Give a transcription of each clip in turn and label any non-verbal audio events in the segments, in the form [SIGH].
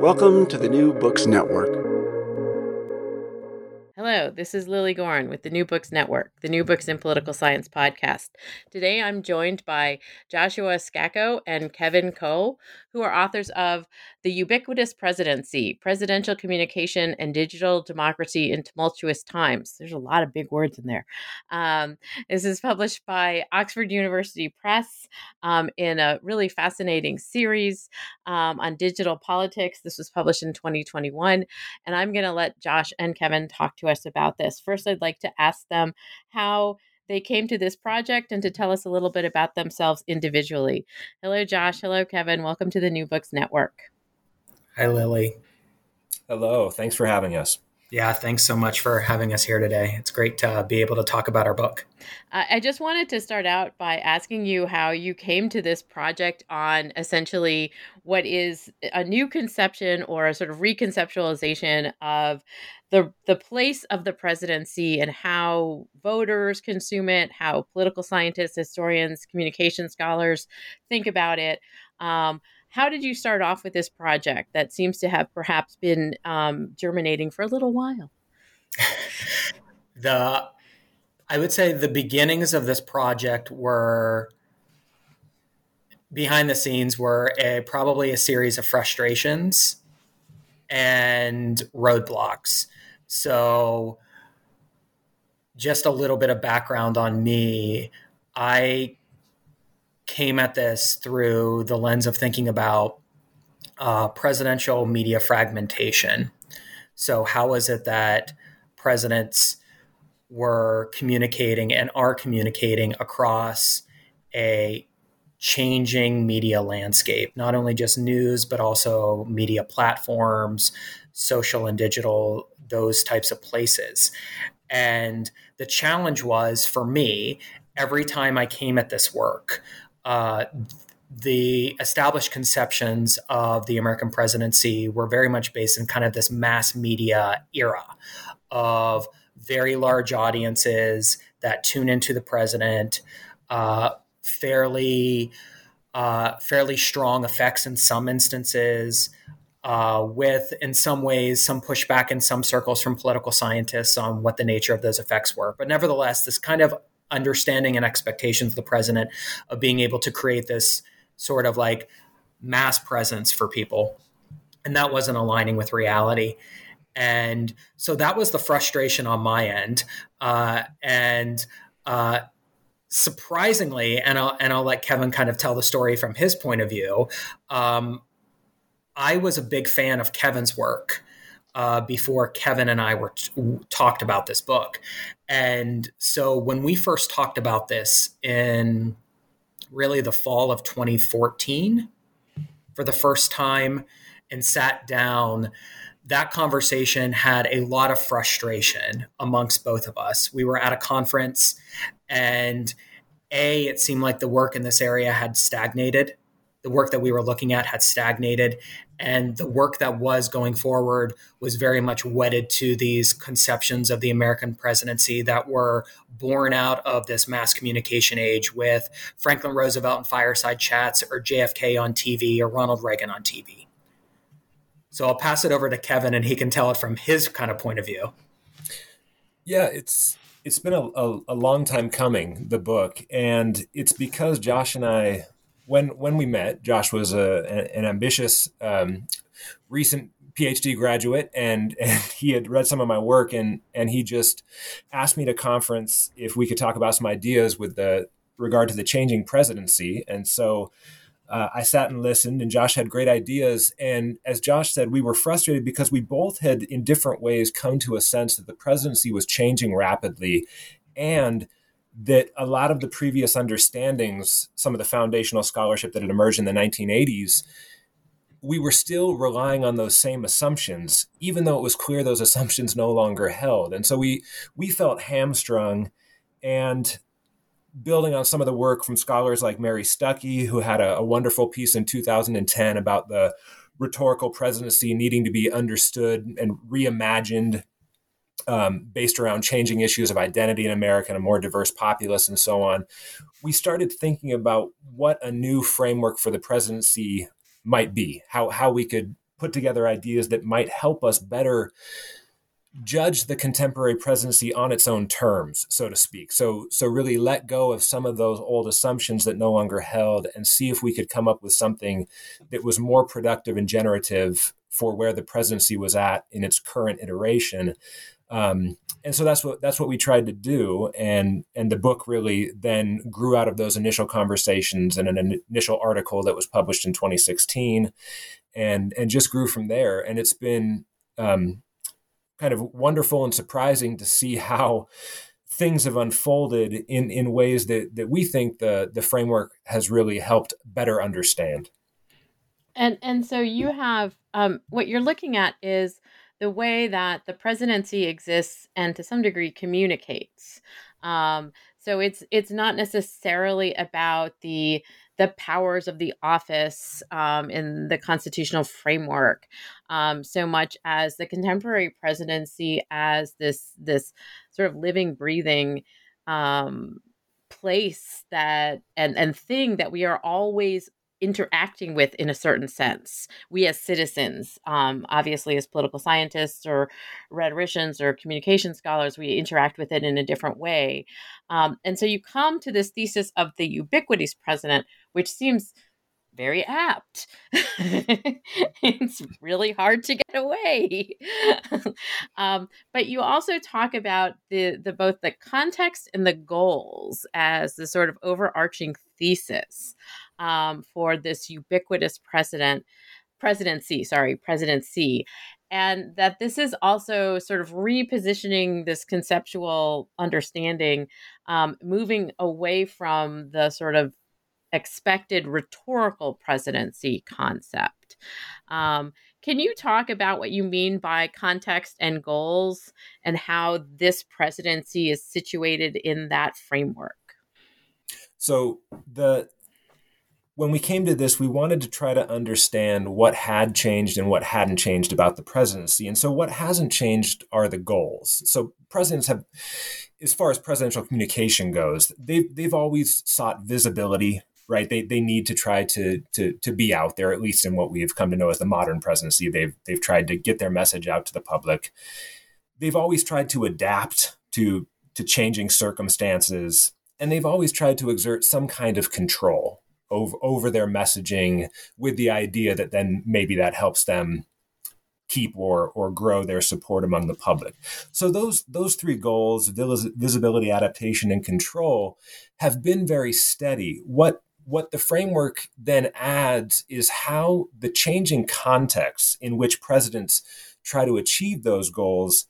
Welcome to the New Books Network. Hello, this is Lily Gorn with the New Books Network, the New Books in Political Science podcast. Today I'm joined by Joshua Scacco and Kevin Coe, who are authors of The Ubiquitous Presidency Presidential Communication and Digital Democracy in Tumultuous Times. There's a lot of big words in there. Um, this is published by Oxford University Press um, in a really fascinating series um, on digital politics. This was published in 2021. And I'm going to let Josh and Kevin talk to us about this. First, I'd like to ask them how they came to this project and to tell us a little bit about themselves individually. Hello, Josh. Hello, Kevin. Welcome to the New Books Network. Hi, Lily. Hello. Thanks for having us. Yeah, thanks so much for having us here today. It's great to be able to talk about our book. Uh, I just wanted to start out by asking you how you came to this project on essentially what is a new conception or a sort of reconceptualization of the the place of the presidency and how voters consume it, how political scientists, historians, communication scholars think about it. Um, how did you start off with this project that seems to have perhaps been um, germinating for a little while? the I would say the beginnings of this project were behind the scenes were a, probably a series of frustrations and roadblocks. So, just a little bit of background on me. I came at this through the lens of thinking about uh, presidential media fragmentation. So, how is it that presidents were communicating and are communicating across a changing media landscape, not only just news, but also media platforms, social and digital, those types of places. And the challenge was for me, every time I came at this work, uh, the established conceptions of the American presidency were very much based in kind of this mass media era of very large audiences that tune into the president, uh, fairly uh, fairly strong effects in some instances, uh, with in some ways some pushback in some circles from political scientists on what the nature of those effects were. But nevertheless, this kind of understanding and expectations of the president of being able to create this sort of like mass presence for people. And that wasn't aligning with reality. And so that was the frustration on my end. Uh, and uh, surprisingly, and I'll, and I'll let Kevin kind of tell the story from his point of view, um, I was a big fan of Kevin's work. Uh, before Kevin and I were t- talked about this book, and so when we first talked about this in really the fall of 2014 for the first time and sat down, that conversation had a lot of frustration amongst both of us. We were at a conference, and A, it seemed like the work in this area had stagnated. The work that we were looking at had stagnated, and the work that was going forward was very much wedded to these conceptions of the American presidency that were born out of this mass communication age with Franklin Roosevelt and fireside chats, or JFK on TV, or Ronald Reagan on TV. So I'll pass it over to Kevin, and he can tell it from his kind of point of view. Yeah, it's it's been a, a, a long time coming, the book, and it's because Josh and I when when we met, Josh was a, an ambitious um, recent PhD graduate, and [LAUGHS] and he had read some of my work, and and he just asked me to conference if we could talk about some ideas with the regard to the changing presidency, and so. Uh, I sat and listened, and Josh had great ideas. And as Josh said, we were frustrated because we both had, in different ways, come to a sense that the presidency was changing rapidly, and that a lot of the previous understandings, some of the foundational scholarship that had emerged in the 1980s, we were still relying on those same assumptions, even though it was clear those assumptions no longer held. And so we we felt hamstrung and building on some of the work from scholars like Mary Stuckey, who had a, a wonderful piece in 2010 about the rhetorical presidency needing to be understood and reimagined um, based around changing issues of identity in America and a more diverse populace and so on, we started thinking about what a new framework for the presidency might be, how how we could put together ideas that might help us better judge the contemporary presidency on its own terms, so to speak. So so really let go of some of those old assumptions that no longer held and see if we could come up with something that was more productive and generative for where the presidency was at in its current iteration. Um, and so that's what that's what we tried to do. And and the book really then grew out of those initial conversations and an initial article that was published in 2016 and and just grew from there. And it's been um, kind of wonderful and surprising to see how things have unfolded in in ways that that we think the the framework has really helped better understand. And and so you have um, what you're looking at is the way that the presidency exists and to some degree communicates. Um, so it's it's not necessarily about the the powers of the office um, in the constitutional framework um, so much as the contemporary presidency as this this sort of living breathing um, place that and and thing that we are always interacting with in a certain sense. We as citizens, um, obviously as political scientists or rhetoricians or communication scholars, we interact with it in a different way. Um, and so you come to this thesis of the ubiquitous president, which seems very apt. [LAUGHS] it's really hard to get away. [LAUGHS] um, but you also talk about the the both the context and the goals as the sort of overarching thesis um, for this ubiquitous president presidency. Sorry, presidency. And that this is also sort of repositioning this conceptual understanding, um, moving away from the sort of expected rhetorical presidency concept. Um, can you talk about what you mean by context and goals and how this presidency is situated in that framework? So the when we came to this, we wanted to try to understand what had changed and what hadn't changed about the presidency. And so, what hasn't changed are the goals. So, presidents have, as far as presidential communication goes, they've they've always sought visibility. Right, they, they need to try to, to to be out there at least in what we've come to know as the modern presidency. They've they've tried to get their message out to the public. They've always tried to adapt to to changing circumstances, and they've always tried to exert some kind of control over, over their messaging with the idea that then maybe that helps them keep or or grow their support among the public. So those those three goals, visibility, adaptation and control have been very steady. What what the framework then adds is how the changing context in which presidents try to achieve those goals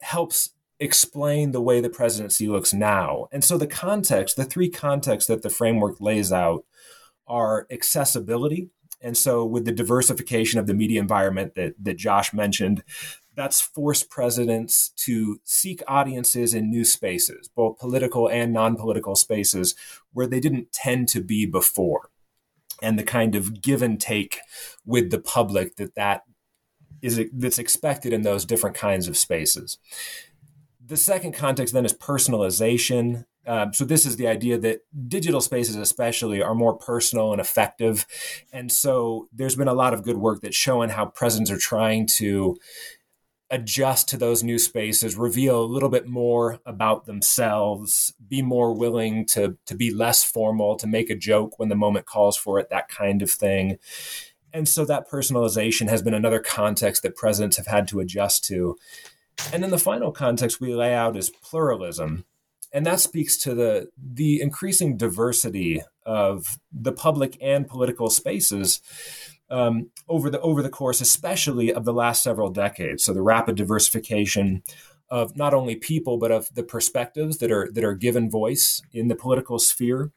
helps explain the way the presidency looks now. And so the context, the three contexts that the framework lays out are accessibility. And so with the diversification of the media environment that, that Josh mentioned, that's forced presidents to seek audiences in new spaces, both political and non-political spaces where they didn't tend to be before. And the kind of give and take with the public that that is that's expected in those different kinds of spaces the second context then is personalization. Um, so this is the idea that digital spaces, especially, are more personal and effective, and so there's been a lot of good work that's showing how presidents are trying to adjust to those new spaces, reveal a little bit more about themselves, be more willing to to be less formal, to make a joke when the moment calls for it, that kind of thing. And so that personalization has been another context that presidents have had to adjust to. And then the final context we lay out is pluralism. And that speaks to the the increasing diversity of the public and political spaces um, over the over the course, especially of the last several decades. So the rapid diversification of not only people but of the perspectives that are that are given voice in the political sphere.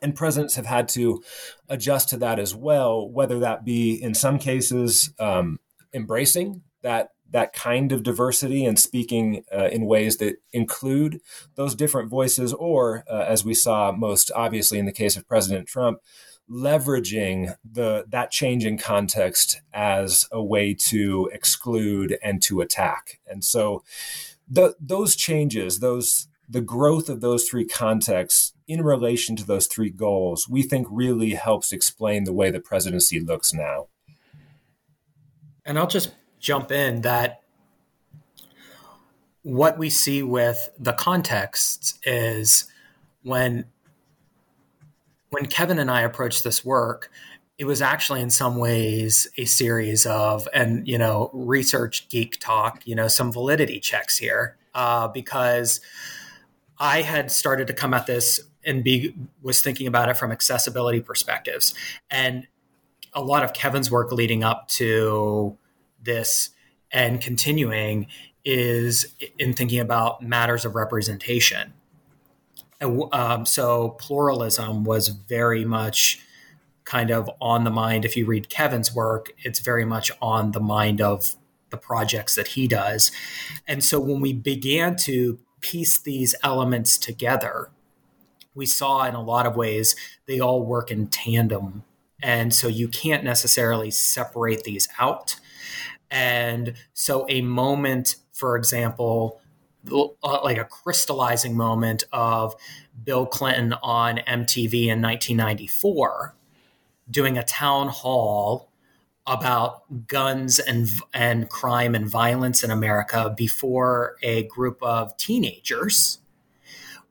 And presidents have had to adjust to that as well, whether that be in some cases um, embracing that that kind of diversity and speaking uh, in ways that include those different voices, or uh, as we saw most obviously in the case of President Trump, leveraging the that change in context as a way to exclude and to attack. And so the, those changes, those the growth of those three contexts in relation to those three goals, we think really helps explain the way the presidency looks now. And I'll just jump in that what we see with the context is when when Kevin and I approached this work, it was actually in some ways a series of and you know research geek talk you know some validity checks here uh, because i had started to come at this and be was thinking about it from accessibility perspectives. And a lot of kevin's work leading up to this and continuing is in thinking about matters of representation um, so pluralism was very much kind of on the mind. If you read Kevin's work, it's very much on the mind of the projects that he does. And so when we began to piece these elements together, we saw in a lot of ways they all work in tandem. And so you can't necessarily separate these out. And so a moment, for example, uh, like a crystallizing moment of Bill Clinton on MTV in 1994 doing a town hall about guns and and crime and violence in America before a group of teenagers.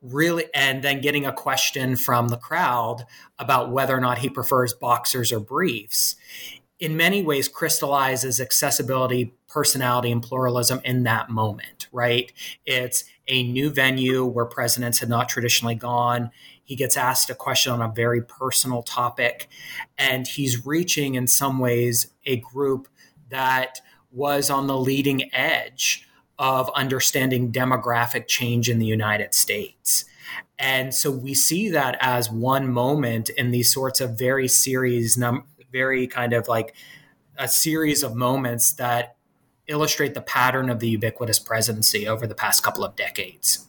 Really and then getting a question from the crowd about whether or not he prefers boxers or briefs in many ways crystallizes accessibility, personality, and pluralism in that moment, right? It's a new venue where presidents had not traditionally gone. He gets asked a question on a very personal topic, and he's reaching, in some ways, a group that was on the leading edge of understanding demographic change in the United States. And so we see that as one moment in these sorts of very serious num- very kind of like a series of moments that illustrate the pattern of the ubiquitous presidency over the past couple of decades.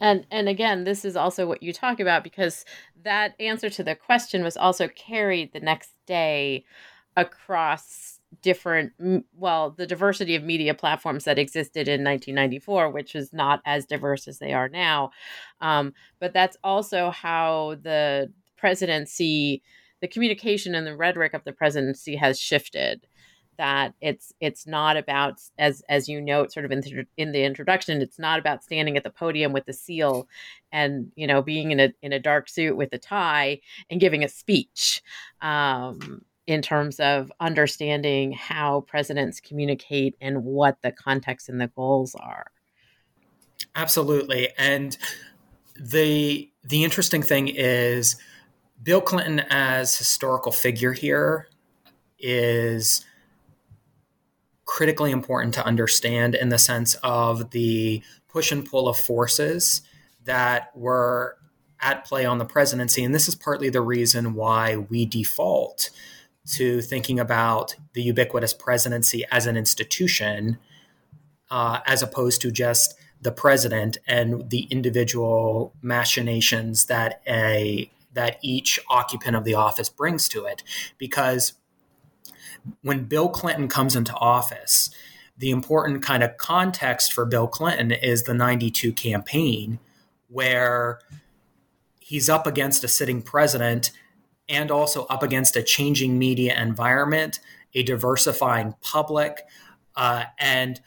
And and again, this is also what you talk about because that answer to the question was also carried the next day across different well the diversity of media platforms that existed in 1994 which is not as diverse as they are now um, but that's also how the presidency the communication and the rhetoric of the presidency has shifted that it's it's not about as as you note sort of in the, in the introduction it's not about standing at the podium with the seal and you know being in a in a dark suit with a tie and giving a speech um, in terms of understanding how presidents communicate and what the context and the goals are. Absolutely. And the the interesting thing is Bill Clinton as historical figure here is critically important to understand in the sense of the push and pull of forces that were at play on the presidency. And this is partly the reason why we default to thinking about the ubiquitous presidency as an institution, uh, as opposed to just the president and the individual machinations that a that each occupant of the office brings to it. Because when Bill Clinton comes into office, the important kind of context for Bill Clinton is the 92 campaign, where he's up against a sitting president and also up against a changing media environment, a diversifying public, uh, and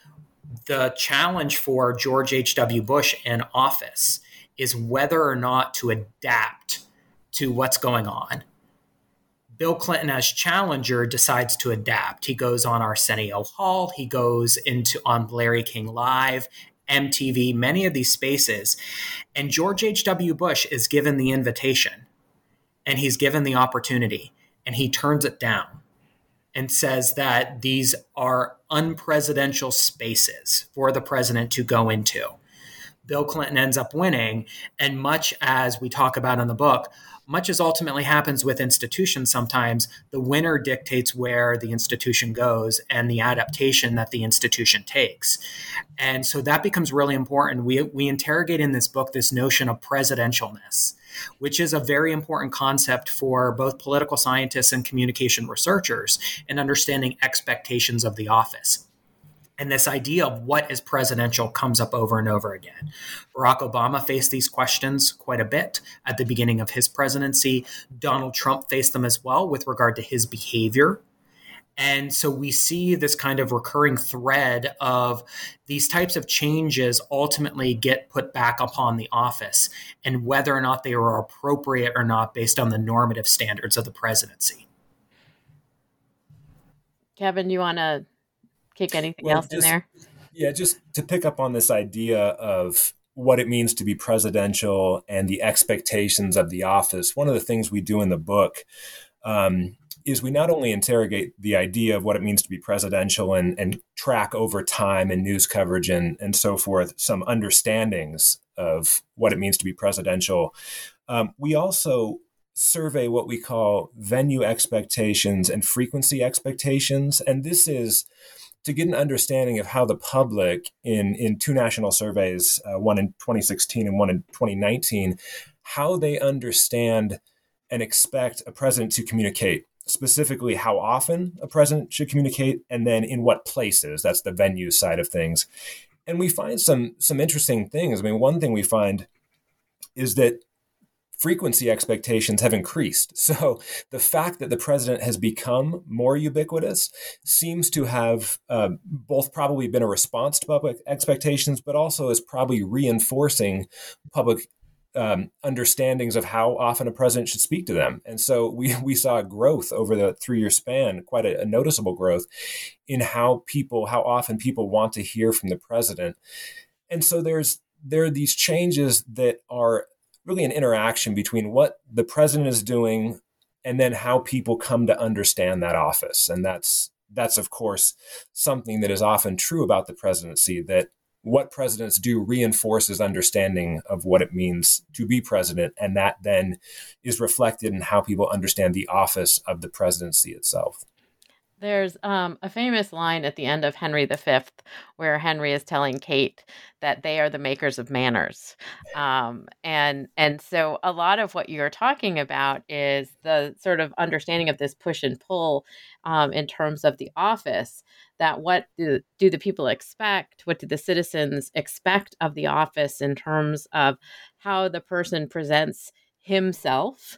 the challenge for George H.W. Bush in office is whether or not to adapt to what's going on. Bill Clinton, as challenger, decides to adapt. He goes on Arsenio Hall, he goes into on Larry King Live, MTV, many of these spaces. And George H.W. Bush is given the invitation and he's given the opportunity and he turns it down and says that these are unpresidential spaces for the president to go into. Bill Clinton ends up winning. And much as we talk about in the book, much as ultimately happens with institutions sometimes, the winner dictates where the institution goes and the adaptation that the institution takes. And so that becomes really important. We, we interrogate in this book this notion of presidentialness, which is a very important concept for both political scientists and communication researchers in understanding expectations of the office. And this idea of what is presidential comes up over and over again. Barack Obama faced these questions quite a bit at the beginning of his presidency. Donald Trump faced them as well with regard to his behavior. And so we see this kind of recurring thread of these types of changes ultimately get put back upon the office and whether or not they are appropriate or not based on the normative standards of the presidency. Kevin, do you want to kick anything well, else just, in there? Yeah, just to pick up on this idea of what it means to be presidential and the expectations of the office. One of the things we do in the book um, is we not only interrogate the idea of what it means to be presidential and, and track over time and news coverage and, and so forth some understandings of what it means to be presidential. Um, we also survey what we call venue expectations and frequency expectations. And this is to get an understanding of how the public in in two national surveys, uh, one in 2016 and one in 2019, how they understand and expect a president to communicate. Specifically, how often a president should communicate, and then in what places. That's the venue side of things. And we find some some interesting things. I mean, one thing we find is that frequency expectations have increased. [LAUGHS] So the fact that the president has become more ubiquitous seems to have uh, both probably been a response to public expectations, but also is probably reinforcing public um, understandings of how often a president should speak to them. And so we, [LAUGHS] we saw growth over the three year span, quite a, a noticeable growth in how people, how often people want to hear from the president. And so there's there are these changes that are really an interaction between what the president is doing and then how people come to understand that office. And that's that's of course something that is often true about the presidency that what presidents do reinforces understanding of what it means to be president and that then is reflected in how people understand the office of the presidency itself there's um, a famous line at the end of Henry V where Henry is telling Kate that they are the makers of manners. Um, and and so a lot of what you're talking about is the sort of understanding of this push and pull um, in terms of the office that what do, do the people expect? What do the citizens expect of the office in terms of how the person presents himself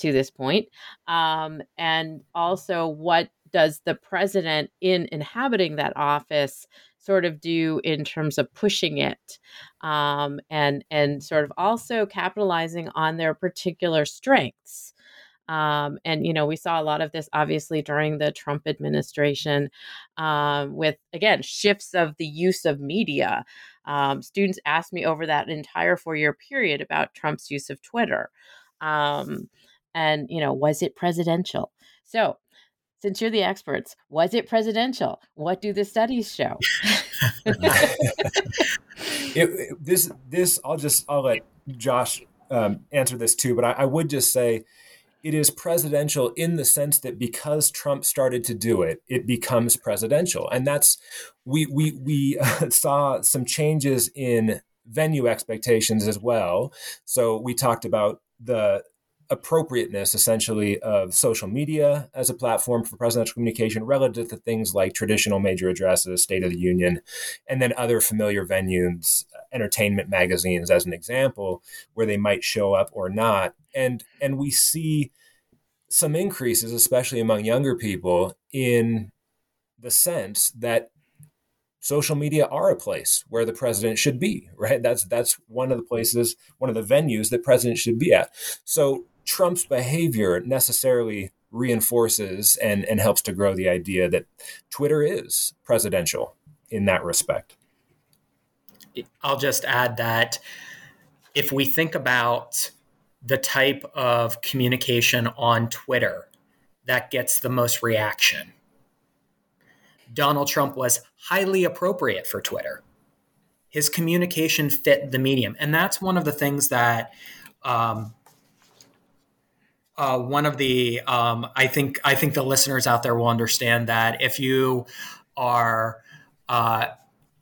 to this point um, and also what does the president in inhabiting that office sort of do in terms of pushing it um, and and sort of also capitalizing on their particular strengths? Um, and you know we saw a lot of this obviously during the trump administration um, with again shifts of the use of media. Um, students asked me over that entire four year period about trump's use of twitter. Um, and you know was it presidential? So since you're the experts, was it presidential? What do the studies show? [LAUGHS] it, it, this, this, I'll just, I'll let Josh um, answer this too, but I, I would just say it is presidential in the sense that because Trump started to do it, it becomes presidential, and that's we we we uh, [LAUGHS] saw some changes in venue expectations as well. So we talked about the appropriateness essentially of social media as a platform for presidential communication relative to things like traditional major addresses, State of the Union, and then other familiar venues, uh, entertainment magazines as an example, where they might show up or not. And and we see some increases, especially among younger people, in the sense that social media are a place where the president should be, right? That's that's one of the places, one of the venues that presidents should be at. So Trump's behavior necessarily reinforces and, and helps to grow the idea that Twitter is presidential in that respect. I'll just add that if we think about the type of communication on Twitter that gets the most reaction, Donald Trump was highly appropriate for Twitter. His communication fit the medium. And that's one of the things that um, uh, one of the um, I think I think the listeners out there will understand that if you are uh,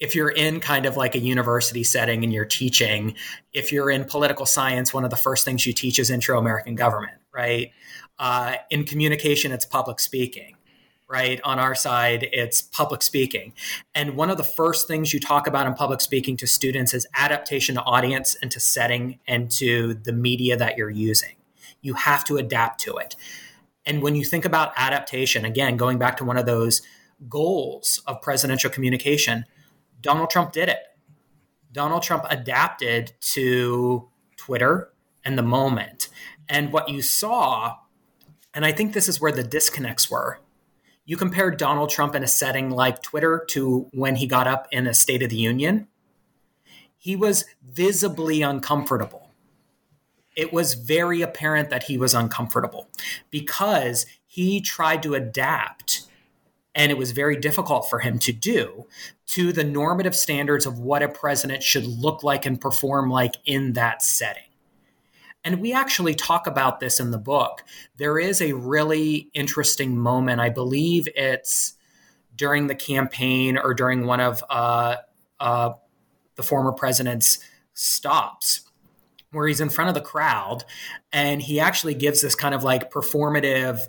if you're in kind of like a university setting and you're teaching, if you're in political science, one of the first things you teach is intro American government, right? Uh, in communication, it's public speaking right? On our side, it's public speaking. And one of the first things you talk about in public speaking to students is adaptation to audience and to setting and to the media that you're using. You have to adapt to it. And when you think about adaptation, again, going back to one of those goals of presidential communication, Donald Trump did it. Donald Trump adapted to Twitter and the moment. And what you saw, and I think this is where the disconnects were, you compare Donald Trump in a setting like Twitter to when he got up in a State of the Union, he was visibly uncomfortable. It was very apparent that he was uncomfortable because he tried to adapt, and it was very difficult for him to do to the normative standards of what a president should look like and perform like in that setting. And we actually talk about this in the book. There is a really interesting moment. I believe it's during the campaign or during one of uh, uh, the former president's stops where he's in front of the crowd and he actually gives this kind of like performative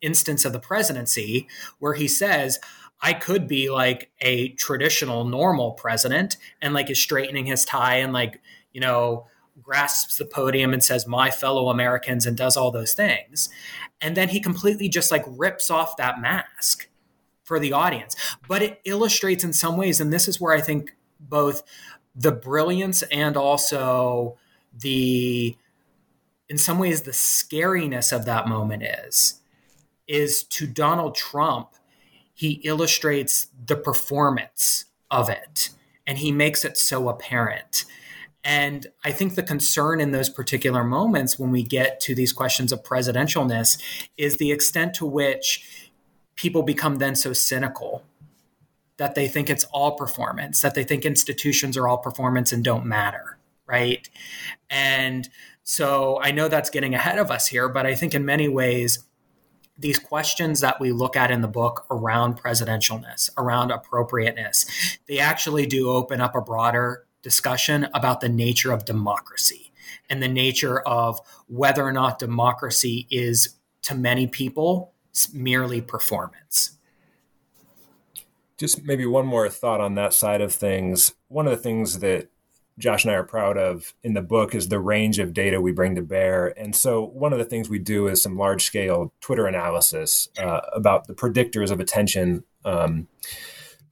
instance of the presidency where he says, I could be like a traditional normal president and like is straightening his tie and like, you know, grasps the podium and says, My fellow Americans, and does all those things. And then he completely just like rips off that mask for the audience. But it illustrates in some ways, and this is where I think both the brilliance and also the, in some ways, the scariness of that moment is, is to Donald Trump, he illustrates the performance of it and he makes it so apparent. And I think the concern in those particular moments when we get to these questions of presidentialness is the extent to which people become then so cynical that they think it's all performance, that they think institutions are all performance and don't matter, right? And so I know that's getting ahead of us here, but I think in many ways, these questions that we look at in the book around presidentialness, around appropriateness, they actually do open up a broader discussion about the nature of democracy and the nature of whether or not democracy is, to many people, merely performance. Just maybe one more thought on that side of things. One of the things that Josh and I are proud of in the book is the range of data we bring to bear. And so, one of the things we do is some large scale Twitter analysis uh, about the predictors of attention um,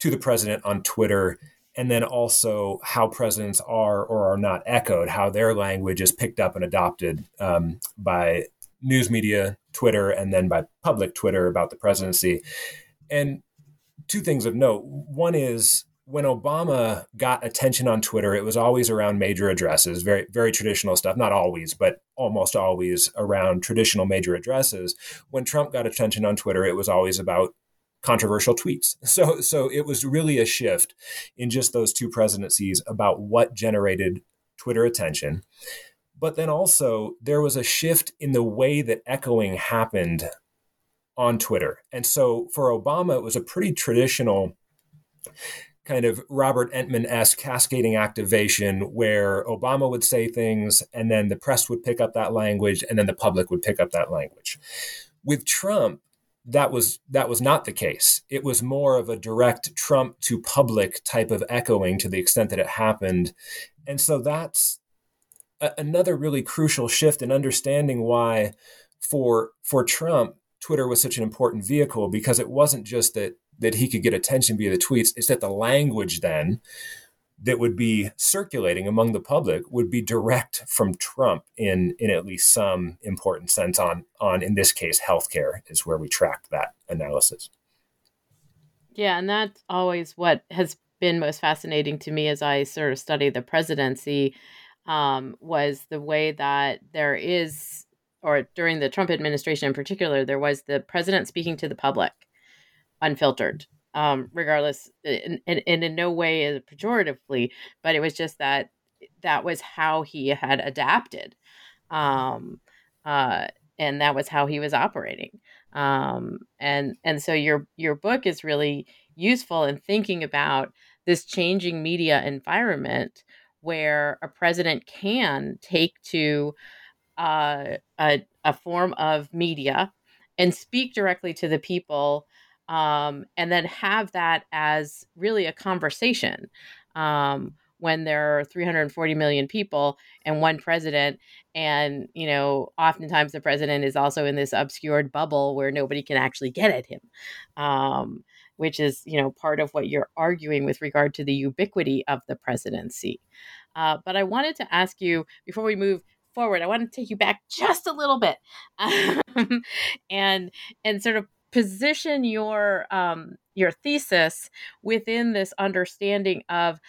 to the president on Twitter and then also how presidents are or are not echoed, how their language is picked up and adopted um, by news media, Twitter, and then by public Twitter about the presidency. And two things of note. One is when Obama got attention on Twitter, it was always around major addresses, very very traditional stuff. Not always, but almost always around traditional major addresses. When Trump got attention on Twitter, it was always about controversial tweets. [LAUGHS] So so it was really a shift in just those two presidencies about what generated Twitter attention. But then also there was a shift in the way that echoing happened on Twitter. And so for Obama it was a pretty traditional kind of Robert Entman esque cascading activation where Obama would say things and then the press would pick up that language and then the public would pick up that language. With Trump, that was that was not the case. It was more of a direct Trump to public type of echoing to the extent that it happened, and so that's a, another really crucial shift in understanding why for for Trump Twitter was such an important vehicle because it wasn't just that that he could get attention via the tweets is that the language then that would be circulating among the public would be direct from Trump in in at least some important sense on on in this case healthcare is where we tracked that analysis. Yeah, and that's always what has been most fascinating to me as I sort of study the presidency um, was the way that there is, or during the Trump administration in particular, there was the president speaking to the public unfiltered um, regardless, and, in no way pejoratively, but it was just that that was how he had adapted. Um, uh, and that was how he was operating. Um, and and so your your book is really useful in thinking about this changing media environment where a president can take to uh, a, a form of media and speak directly to the people um, and then have that as really a conversation um, when there are 340 million people and one president and you know oftentimes the president is also in this obscured bubble where nobody can actually get at him um, which is you know part of what you're arguing with regard to the ubiquity of the presidency. Uh, but i wanted to ask you before we move forward i want to take you back just a little bit um, [LAUGHS] and and sort of position your um, your thesis within this understanding of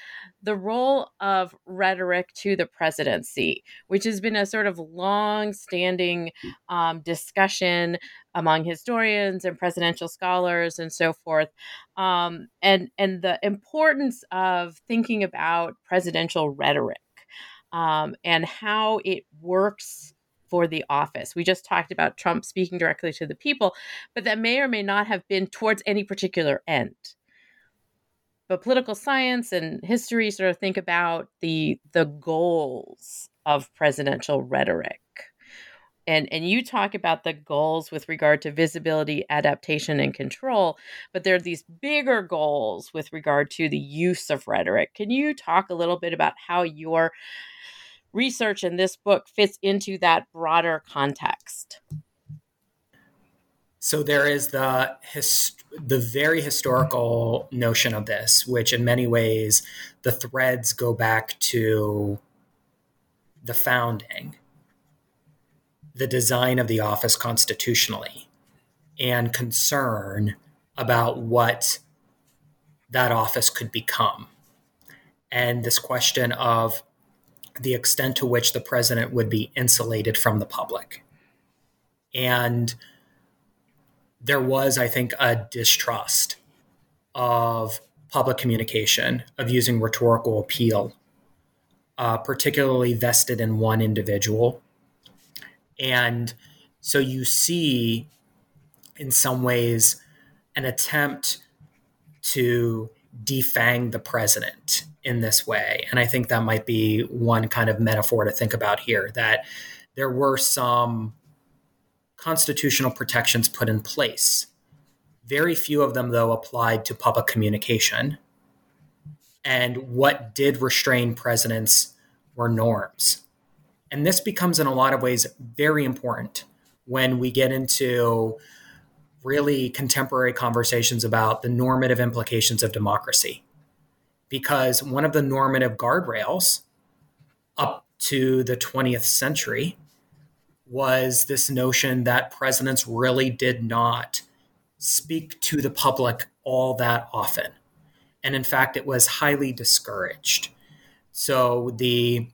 the role of rhetoric to the presidency, which has been a sort of long-standing um, discussion among historians and presidential scholars and so forth, um, and and the importance of thinking about presidential rhetoric um, and how it works for the office. We just talked about Trump speaking directly to the people, but that may or may not have been towards any particular end. But political science and history sort of think about the the goals of presidential rhetoric. And, and you talk about the goals with regard to visibility, adaptation, and control, but there are these bigger goals with regard to the use of rhetoric. Can you talk a little bit about how your research in this book fits into that broader context. So there is the hist- the very historical notion of this, which in many ways the threads go back to the founding, the design of the office constitutionally, and concern about what that office could become. And this question of the extent to which the president would be insulated from the public. And there was, I think, a distrust of public communication, of using rhetorical appeal, uh, particularly vested in one individual. And so you see, in some ways, an attempt to defang the president in this way. And I think that might be one kind of metaphor to think about here that there were some constitutional protections put in place. Very few of them, though, applied to public communication. And what did restrain presidents were norms. And this becomes, in a lot of ways, very important when we get into really contemporary conversations about the normative implications of democracy because one of the normative guardrails up to the 20th century was this notion that presidents really did not speak to the public all that often. And in fact, it was highly discouraged. So the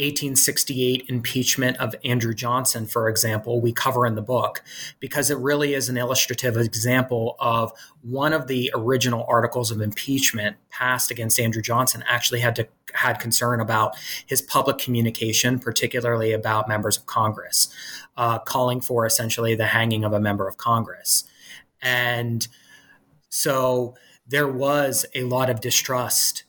1868 impeachment of Andrew Johnson, for example, we cover in the book because it really is an illustrative example of one of the original articles of impeachment passed against Andrew Johnson actually had to had concern about his public communication, particularly about members of Congress, uh, calling for essentially the hanging of a member of Congress, and so there was a lot of distrust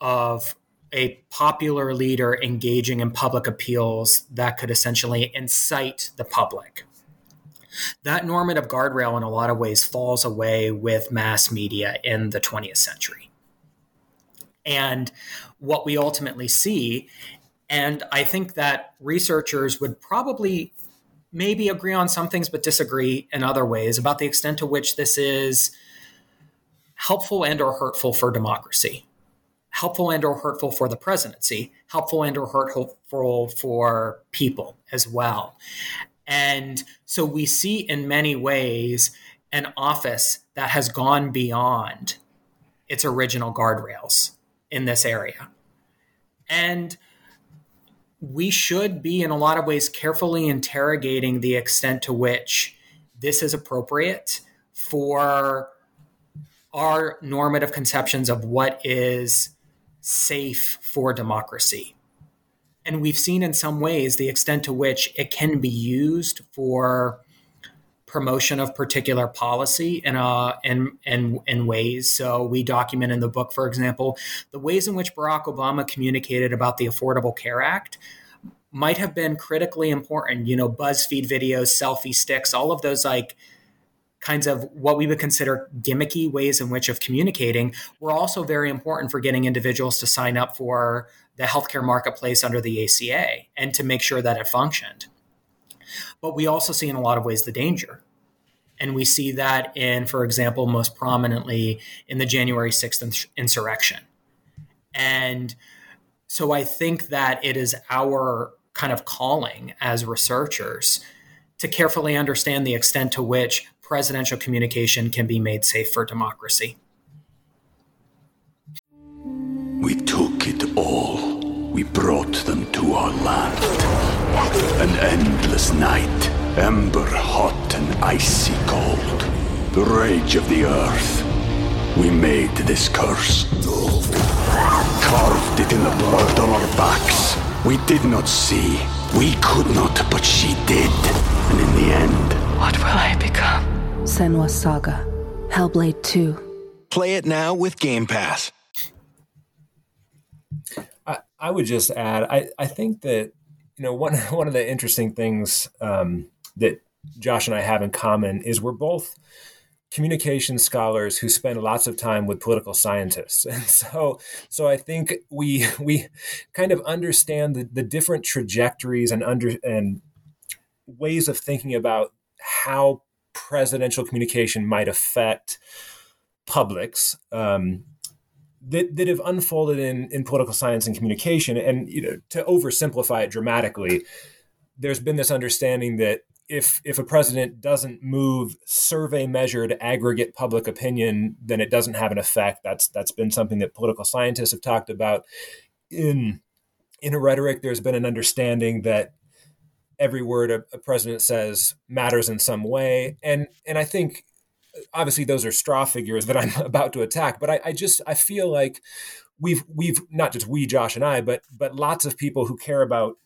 of a popular leader engaging in public appeals that could essentially incite the public. That normative guardrail, in a lot of ways, falls away with mass media in the 20th century. And what we ultimately see, and I think that researchers would probably maybe agree on some things but disagree in other ways about the extent to which this is helpful and or hurtful for democracy helpful and or hurtful for the presidency helpful and or hurtful for people as well. And so we see in many ways an office that has gone beyond its original guardrails in this area. And we should be in a lot of ways carefully interrogating the extent to which this is appropriate for our normative conceptions of what is safe for democracy. And we've seen in some ways the extent to which it can be used for promotion of particular policy in, uh, in, in, in ways. So we document in the book, for example, the ways in which Barack Obama communicated about the Affordable Care Act might have been critically important. You know, BuzzFeed videos, selfie sticks, all of those like kinds of what we would consider gimmicky ways in which of communicating were also very important for getting individuals to sign up for the healthcare marketplace under the ACA and to make sure that it functioned. But we also see in a lot of ways the danger. And we see that in, for example, most prominently in the January 6th insurrection. And so I think that it is our kind of calling as researchers to carefully understand the extent to which presidential communication can be made safe for democracy. We took it all. We brought them to our land. An endless night, ember hot and icy cold. The rage of the earth. We made this curse. Carved it in the blood on our backs. We did not see. We could not, but she did. And in the end, what will I become? Senua Saga, Hellblade 2. Play it now with Game Pass. I, I would just add, I, I think that, you know, one, [LAUGHS] one of the interesting things um, that Josh and I have in common is we're both communication scholars who spend lots of time with political scientists [LAUGHS] and so so i think we [LAUGHS] we kind of understand the, the different trajectories and under and ways of thinking about how presidential communication might affect publics um, that, that have unfolded in, in political science and communication. And you know, to oversimplify it dramatically, there's been this understanding that if if a president doesn't move survey measured aggregate public opinion, then it doesn't have an effect. That's that's been something that political scientists have talked about. In in a rhetoric, there's been an understanding that every word a, a president says matters in some way. And and I think obviously those are straw figures that [LAUGHS] I'm about to attack, but I, I just I feel like we've we've not just we Josh and I, but but lots of people who care about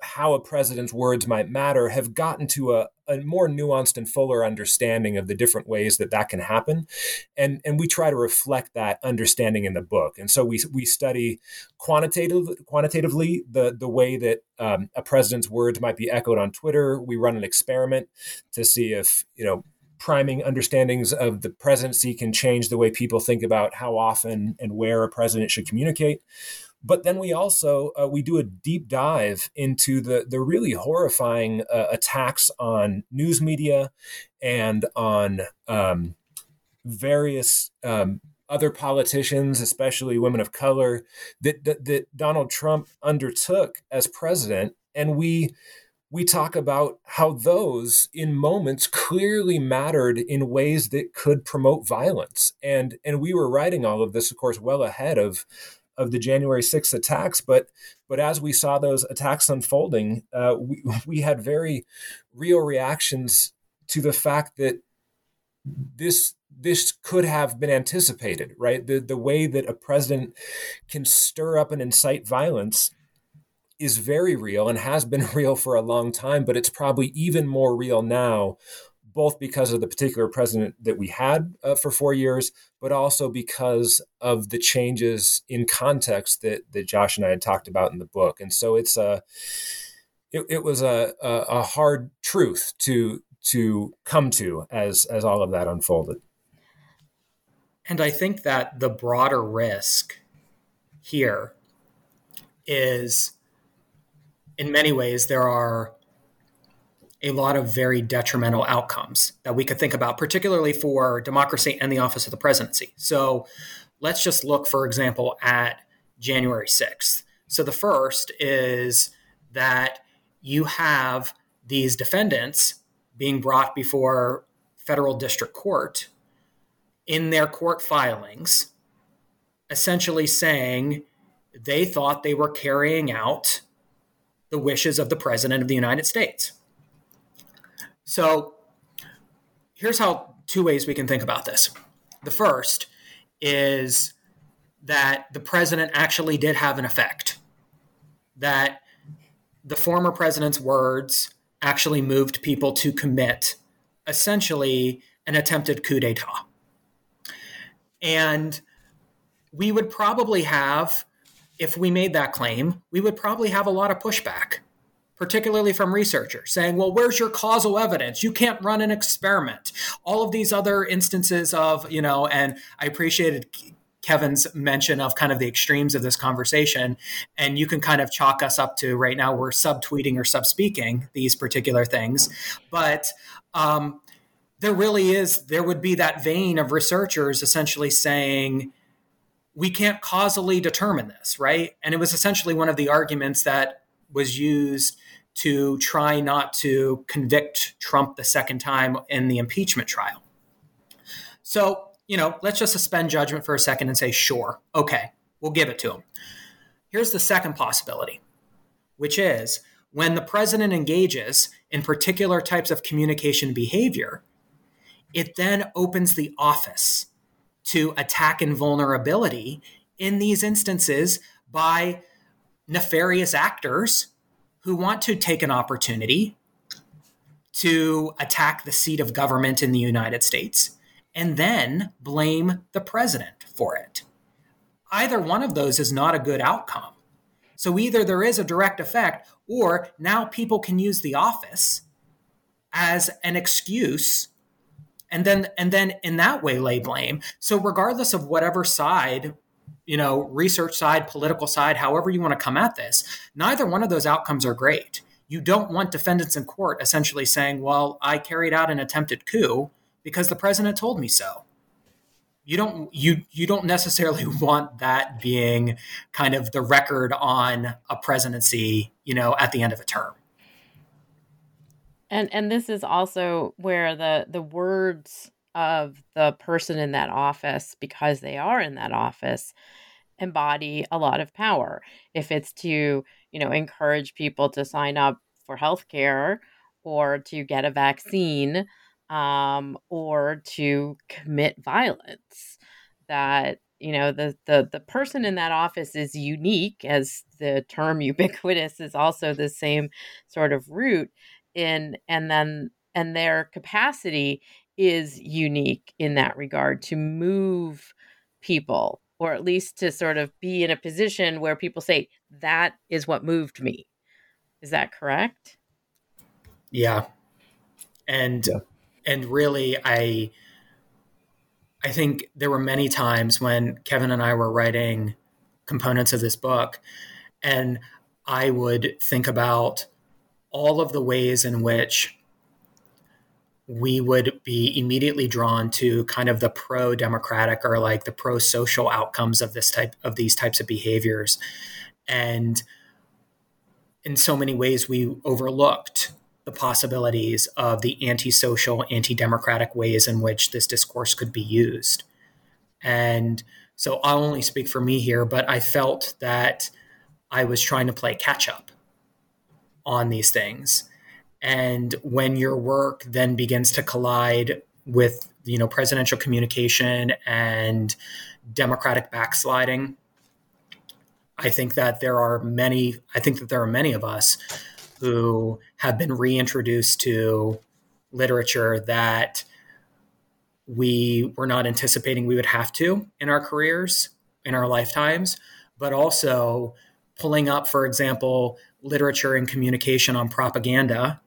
how a president's words might matter have gotten to a, a more nuanced and fuller understanding of the different ways that that can happen. And and we try to reflect that understanding in the book. And so we we study quantitative quantitatively the the way that um, a president's words might be echoed on Twitter. We run an experiment to see if you know priming understandings of the presidency can change the way people think about how often and where a president should communicate but then we also uh, we do a deep dive into the the really horrifying uh, attacks on news media and on um, various um, other politicians, especially women of color, that, that that Donald Trump undertook as president, and we we talk about how those in moments clearly mattered in ways that could promote violence. And and we were writing all of this of course well ahead of of the January 6th attacks. But but as we saw those attacks unfolding, uh, we, [LAUGHS] we had very real reactions to the fact that this this could have been anticipated, right? The the way that a president can stir up and incite violence is very real and has been [LAUGHS] real for a long time, but it's probably even more real now both because of the particular president that we had uh, for four years, but also because of the changes in context that that Josh and I had talked about in the book. And so it's a it, it was a, a, a hard truth to to come to as as all of that unfolded. And I think that the broader risk here is in many ways there are a lot of very detrimental outcomes that we could think about, particularly for democracy and the office of the presidency. So let's just look, for example, at January 6th. So the first is that you have these defendants being brought before federal district court in their court filings, essentially saying they thought they were carrying out the wishes of the President of the United States. So here's how two ways we can think about this. The first is that the president actually did have an effect, that the former president's words actually moved people to commit essentially an attempted coup d'etat. And we would probably have, if we made that claim, we would probably have a lot of pushback, particularly from researchers saying, well, where's your causal evidence? You can't run an experiment. All of these other instances of, you know, and I appreciated Kevin's mention of kind of the extremes of this conversation. And you can kind of chalk us up to right now, we're subtweeting or subspeaking these particular things. But um, there really is, there would be that vein of researchers essentially saying, we can't causally determine this, right? And it was essentially one of the arguments that was used to try not to convict Trump the second time in the impeachment trial. So you know, let's just suspend judgment for a second and say, sure, okay, we'll give it to him. Here's the second possibility, which is when the president engages in particular types of communication behavior, it then opens the office to attack invulnerability in these instances by nefarious actors who want to take an opportunity to attack the seat of government in the United States and then blame the president for it. Either one of those is not a good outcome. So either there is a direct effect, or now people can use the office as an excuse and then and then in that way lay blame so regardless of whatever side you know research side political side however you want to come at this neither one of those outcomes are great. You don't want defendants in court essentially saying well i carried out an attempted coup because the president told me so. You don't you you don't necessarily [LAUGHS] want that being kind of the record on a presidency you know at the end of a term. And and this is also where the the words of the person in that office because they are in that office embody a lot of power if it's to you know encourage people to sign up for health care or to get a vaccine um, or to commit violence. That you know the the the person in that office is unique, as the term [LAUGHS] ubiquitous is also the same sort of root in, and then and their capacity is unique in that regard to move people or at least to sort of be in a position where people say that is what moved me. Is that correct? Yeah. And yeah. and really i i think there were many times when kevin and i were writing components of this book and i would think about all of the ways in which we would be immediately drawn to kind of the pro democratic or like the pro social outcomes of this type of these types of behaviors and in so many ways we overlooked the possibilities of the antisocial, anti democratic ways in which this discourse could be used. And so I'll only speak for me here, but I felt that I was trying to play catch up on these things. And when your work then begins to collide with, you know, presidential communication and democratic backsliding, I think that there are many, I think that there are many of us who have been reintroduced to literature that we were not anticipating we would have to in our careers, in our lifetimes, but also pulling up, for example, literature and communication on propaganda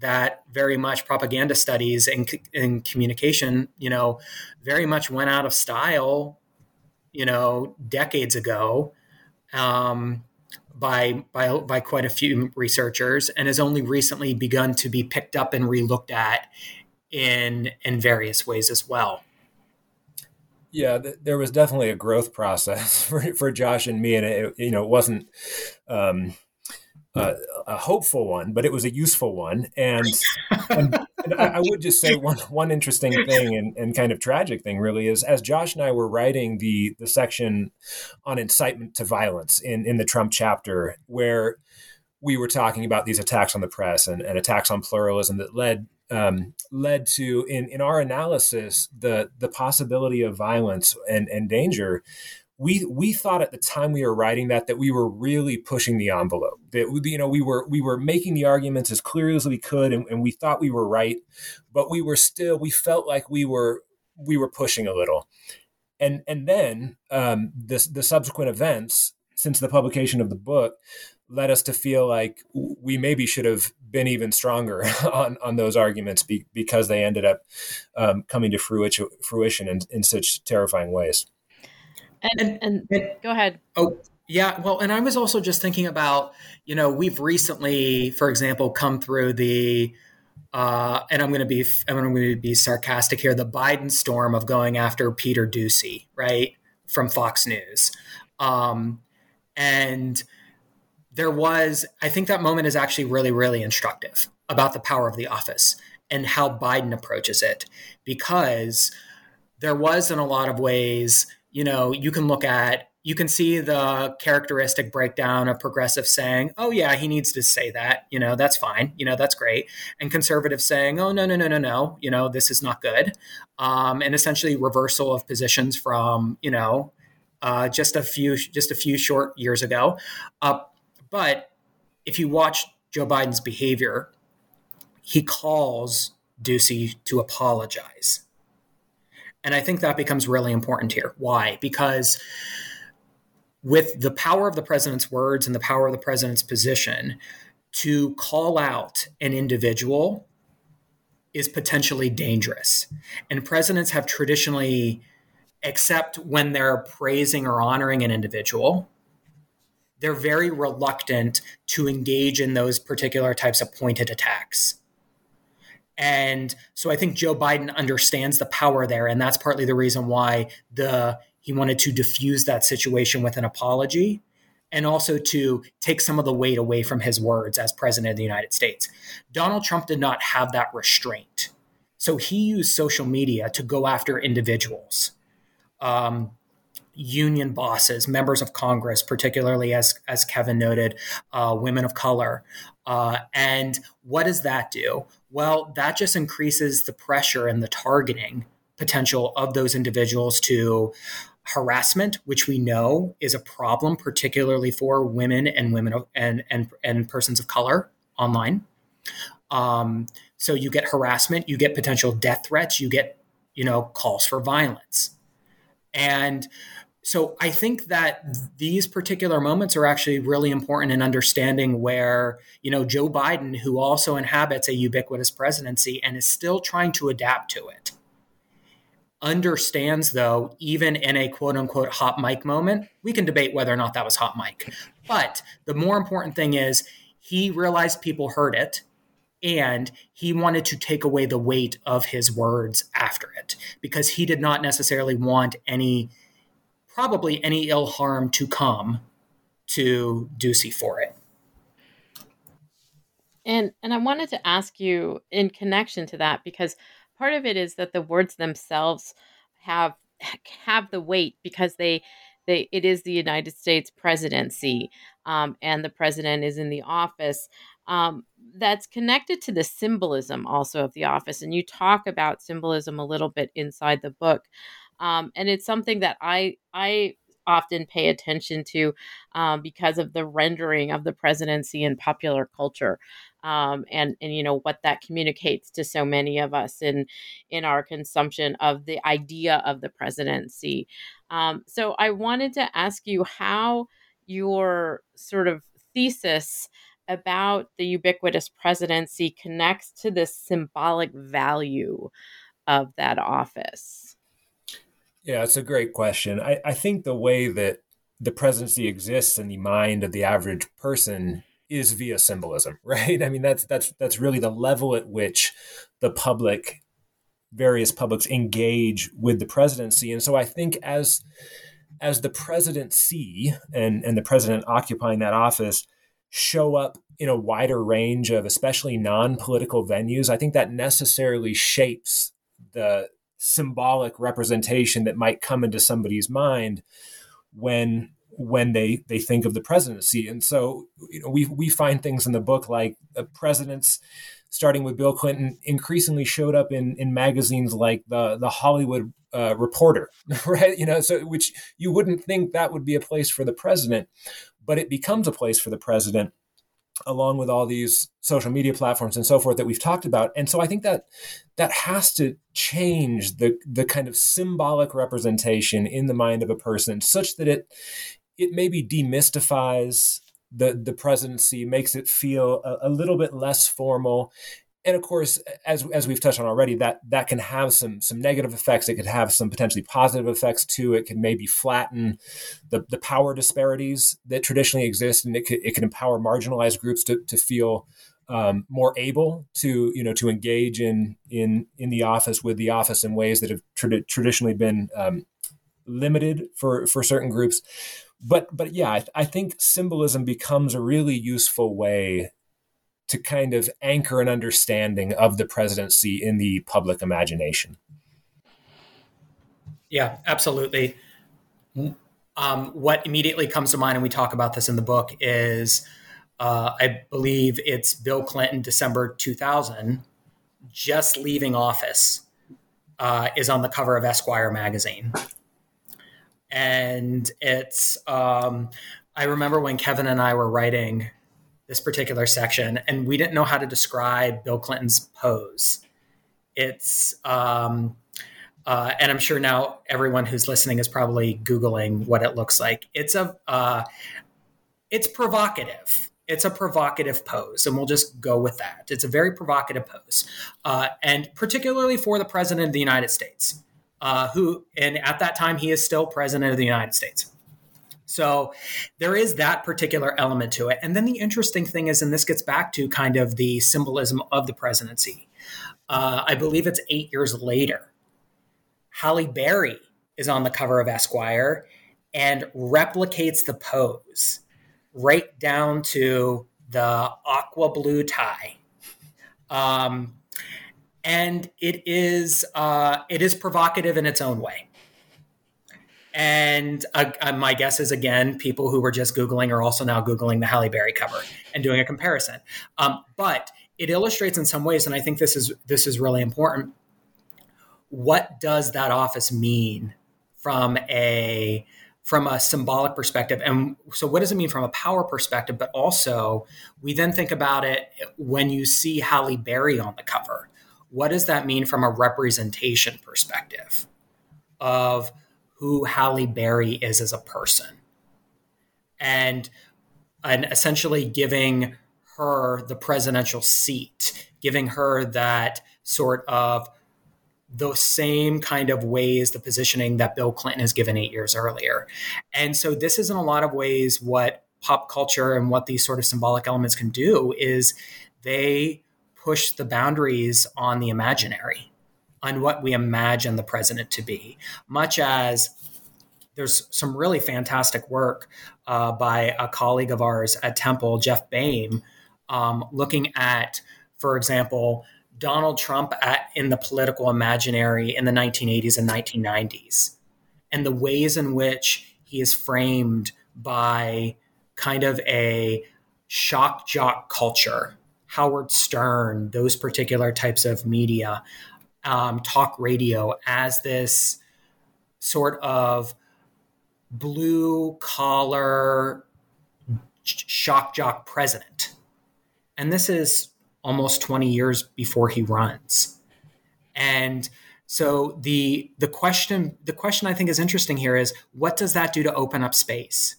that very much propaganda studies and, and communication, you know, very much went out of style, you know, decades ago. Um, by by by quite a few researchers and has only recently begun to be picked up and relooked at in in various ways as well. Yeah, th- there was definitely a growth process [LAUGHS] for, for Josh and me, and it you know it wasn't um, uh, a hopeful one, but it was a useful one. And, and, and [LAUGHS] I, I, would just say one one interesting thing and, and kind of tragic thing really is as Josh and I were writing the the section on incitement to violence in in the Trump chapter, where we were talking about these attacks on the press and, and attacks on pluralism that led um, led to in in our analysis the the possibility of violence and and danger we we thought at the time we were writing that that we were really pushing the envelope that you know we were we were making the arguments as clearly as we could and, and we thought we were right but we were still we felt like we were we were pushing a little and and then um, the the subsequent events since the publication of the book led us to feel like we maybe should have been even stronger [LAUGHS] on, on those arguments be, because they ended up um, coming to fruition, fruition in, in such terrifying ways. And, and, and, go ahead. Oh, yeah. Well, and I was also just thinking about, you know, we've recently, for example, come through the, uh, and I'm going to be, I'm going to be sarcastic here, the Biden storm of going after Peter Doocy, right, from Fox News, um, and there was, I think that moment is actually really, really instructive about the power of the office and how Biden approaches it, because there was, in a lot of ways, you know, you can look at, you can see the characteristic breakdown of progressive saying, oh, yeah, he needs to say that. You know, that's fine. You know, that's great. And conservative saying, oh, no, no, no, no, no. You know, this is not good. Um, and essentially reversal of positions from, you know, uh, just a few just a few short years ago. Uh, but if you watch Joe Biden's behavior, he calls Doocy to apologize. And I think that becomes really important here. Why? Because with the power of the president's words and the power of the president's position, to call out an individual is potentially dangerous. And presidents have traditionally, except when they're praising or honoring an individual, they're very reluctant to engage in those particular types of pointed attacks. And so I think Joe Biden understands the power there. And that's partly the reason why the he wanted to diffuse that situation with an apology and also to take some of the weight away from his words as president of the United States. Donald Trump did not have that restraint. So he used social media to go after individuals, um, union bosses, members of Congress, particularly as, as Kevin noted, uh, women of color. Uh, and what does that do? Well, that just increases the pressure and the targeting potential of those individuals to harassment, which we know is a problem, particularly for women and women and and and persons of color online. Um, so you get harassment, you get potential death threats, you get you know calls for violence, and so I think that these particular moments are actually really important in understanding where, you know, Joe Biden, who also inhabits a ubiquitous presidency and is still trying to adapt to it, understands though, even in a quote unquote hot mic moment, we can debate whether or not that was hot mic. But the more important thing is he realized people heard it and he wanted to take away the weight of his words after it because he did not necessarily want any probably any ill harm to come to Doocy for it. And and I wanted to ask you in connection to that because part of it is that the words themselves have have the weight because they they it is the United States presidency um, and the president is in the office. Um, that's connected to the symbolism also of the office, and you talk about symbolism a little bit inside the book um, and it's something that I I often pay attention to um, because of the rendering of the presidency in popular culture. Um, and and you know what that communicates to so many of us in in our consumption of the idea of the presidency. Um, so I wanted to ask you how your sort of thesis about the ubiquitous presidency connects to the symbolic value of that office. Yeah, it's a great question. I, I think the way that the presidency exists in the mind of the average person is via symbolism, [LAUGHS] right? I mean, that's that's that's really the level at which the public, various publics, engage with the presidency. And so I think as as the presidency and and the president occupying that office show up in a wider range of especially non-political venues, I think that necessarily shapes the symbolic representation that might come into somebody's mind when when they they think of the presidency. And so, you know, we we find things in the book like the presidents, starting with Bill Clinton, increasingly showed up in in magazines like the the Hollywood uh, Reporter, [LAUGHS] right? You know, so which you wouldn't think that would be a place for the president, but it becomes a place for the president along with all these social media platforms and so forth that we've talked about and so i think that that has to change the the kind of symbolic representation in the mind of a person such that it it maybe demystifies the the presidency, makes it feel a, a, little bit less formal. And of course, as as we've touched on already, that that can have some some negative effects. It could have some potentially positive effects too. It can maybe flatten the, the power disparities that traditionally exist, and it could it can empower marginalized groups to to feel um, more able to you know to engage in in in the office with the office in ways that have tra- traditionally been um, limited for for certain groups but but yeah, I, I think symbolism becomes a really useful way to kind of anchor an understanding of the presidency in the public imagination. Yeah, absolutely. Um, what immediately comes to mind, and we talk about this in the book, is uh, I believe it's Bill Clinton, December 2000, just leaving office, uh, is on the cover of Esquire magazine and it's um, i remember when kevin and i were writing this particular section and we didn't know how to describe bill clinton's pose it's um, uh, and i'm sure now everyone who's listening is probably googling what it looks like it's a uh, it's provocative it's a provocative pose, and we'll just go with that. It's a very provocative pose, uh, and particularly for the president of the United States uh, who, and at that time, he is still president of the United States. So there is that particular element to it. And then the interesting thing is, and this gets back to kind of the symbolism of the presidency. Uh, I believe it's eight years later. Halle Berry is on the cover of Esquire and replicates the pose right down to the aqua blue tie. Um, and it is uh, it is provocative in its own way. And uh, uh, my guess is again, people who were just googling are also now googling the Halle Berry cover and doing a comparison. Um, but it illustrates in some ways, and I think this is this is really important. What does that office mean from a from a symbolic perspective and so what does it mean from a power perspective but also we then think about it when you see halle berry on the cover what does that mean from a representation perspective of who Halle Berry is as a person? And, and essentially giving her the presidential seat, giving her that sort of those same kind of ways, the positioning that Bill Clinton has given eight years earlier. And so this is in a lot of ways what pop culture and what these sort of symbolic elements can do is they push the boundaries on the imaginary, on what we imagine the president to be, much as there's some really fantastic work uh, by a colleague of ours at Temple, Jeff Boehm, um, looking at, for example, Donald Trump at, in the political imaginary in the 1980s and 1990s, and the ways in which he is framed by kind of a shock jock culture Howard Stern, those particular types of media, um, talk radio as this sort of blue collar shock jock president. And this is almost 20 years before he runs. And so the the question the question I think is interesting here is what does that do to open up space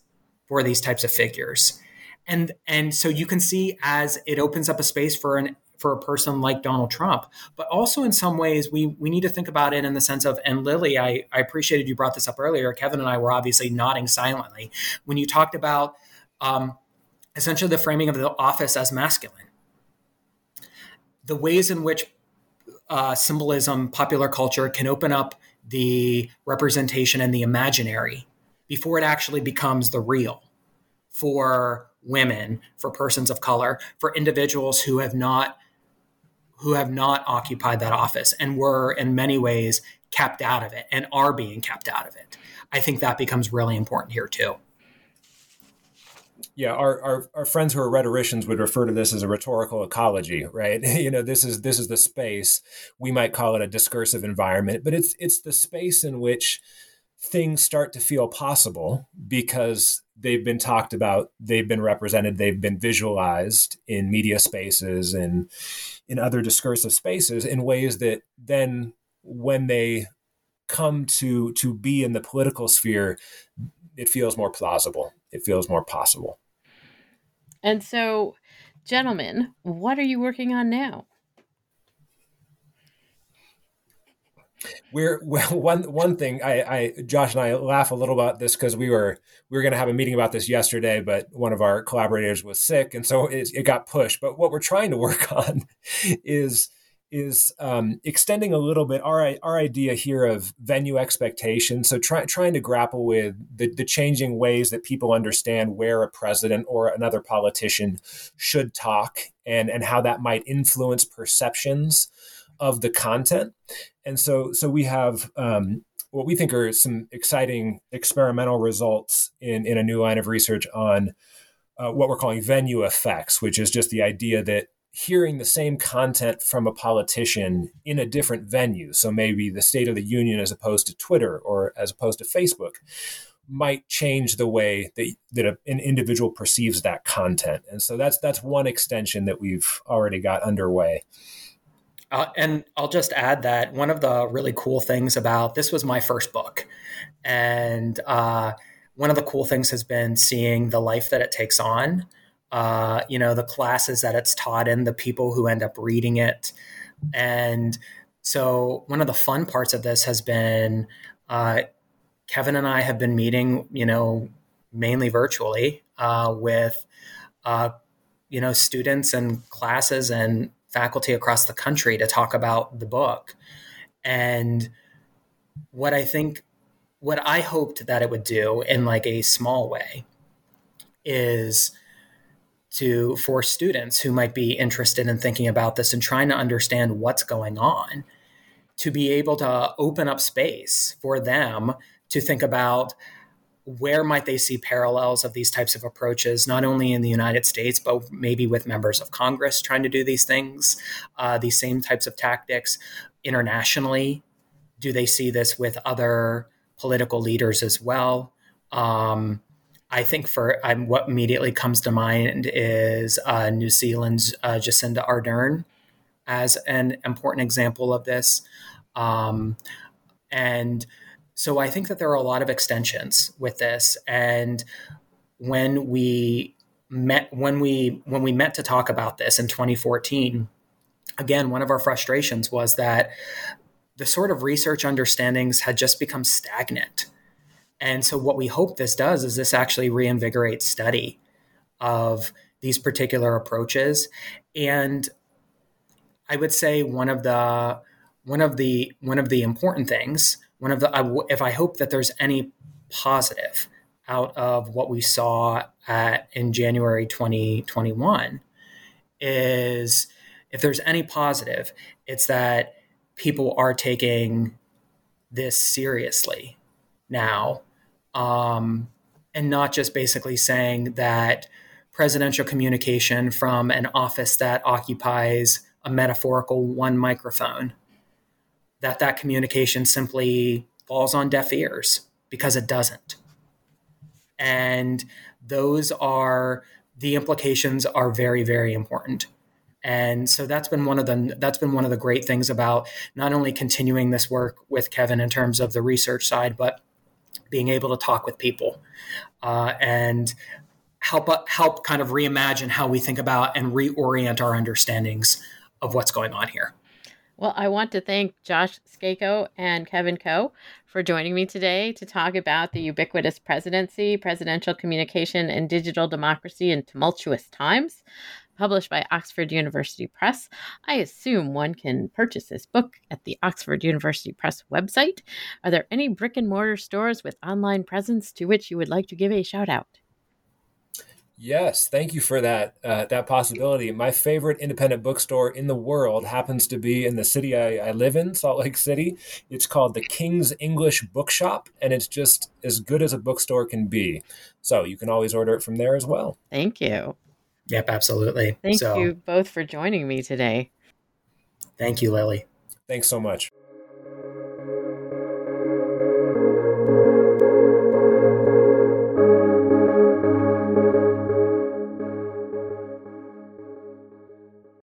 for these types of figures? and and so you can see as it opens up a space for an for a person like Donald Trump. But also in some ways, we we need to think about it in the sense of, and Lily, I, I appreciated you brought this up earlier. Kevin and I were obviously nodding silently when you talked about um, essentially the framing of the office as masculine. The ways in which uh, symbolism, popular culture can open up the representation and the imaginary before it actually becomes the real for women, for persons of color, for individuals who have not who have not occupied that office and were in many ways kept out of it and are being kept out of it. I think that becomes really important here too. Yeah, our, our, our friends who are rhetoricians would refer to this as a rhetorical ecology, right? [LAUGHS] you know, this is this is the space. We might call it a discursive environment, but it's it's the space in which things start to feel possible because they've been talked about, they've been represented, they've been visualized in media spaces and in other discursive spaces in ways that then when they come to to be in the political sphere, it feels more plausible. It feels more possible. And so, gentlemen, what are you working on now? We're [LAUGHS] well, one one thing. I, I Josh and I laugh a little about this because we were we were going to have a meeting about this yesterday, but one of our collaborators was sick, and so it, it got pushed. But what we're trying to work [LAUGHS] on is is um, extending a little bit our our idea here of venue expectations. So try, trying to grapple with the, the changing ways that people understand where a president or another politician should talk, and and how that might influence perceptions of the content. And so so we have. Um, what we think are some exciting experimental results in, in a new line of research on uh, what we're calling venue effects, which is just the idea that hearing the same content from a politician in a different venue, so maybe the State of the Union as opposed to Twitter or as opposed to Facebook, might change the way that, that a, an individual perceives that content. And so that's that's one extension that we've already got underway. Uh, and I'll just add that one of the really cool things about this was my first book, and uh, one of the cool things has been seeing the life that it takes on uh, you know, the classes that it's taught in, the people who end up reading it. And so one of the fun parts of this has been uh, Kevin and I have been meeting, you know, mainly virtually uh, with, uh, you know, students and classes and faculty across the country to talk about the book. And what I think, what I hoped that it would do in like a small way is to for students who might be interested in thinking about this and trying to understand what's going on to be able to open up space for them to think about where might they see parallels of these types of approaches not only in the united states but maybe with members of congress trying to do these things uh, these same types of tactics internationally do they see this with other political leaders as well um, I think for um, what immediately comes to mind is uh, New Zealand's uh, Jacinda Ardern as an important example of this. Um, and so I think that there are a lot of extensions with this. And when we met, when we when we met to talk about this in 2014, again, one of our frustrations was that the sort of research understandings had just become stagnant and so, what we hope this does is this actually reinvigorates study of these particular approaches. And I would say one of the one of the one of the important things, one of the if I hope that there's any positive out of what we saw at, in January 2021 is if there's any positive, it's that people are taking this seriously now, um, and not just basically saying that presidential communication from an office that occupies a metaphorical one microphone, that that communication simply falls on deaf ears because it doesn't. And those are the implications are very, very important. And so that's been one of the that's been one of the great things about not only continuing this work with Kevin in terms of the research side, but being able to talk with people uh, and help help kind of reimagine how we think about and reorient our understandings of what's going on here. Well, I want to thank Josh Scacco and Kevin Coe for joining me today to talk about the ubiquitous presidency, presidential communication, and digital democracy in tumultuous times published by Oxford University Press. I assume one can purchase this book at the Oxford University Press website. Are there any brick and mortar stores with online presence to which you would like to give a shout out? Yes, thank you for that uh, that possibility. My favorite independent bookstore in the world happens to be in the city I, I, live in, Salt Lake City. It's called the King's English Bookshop, and it's just as good as a bookstore can be. So you can always order it from there as well. Thank you. Yep, absolutely. Thank so, you both for joining me today. Thank you, Lily. Thanks so much.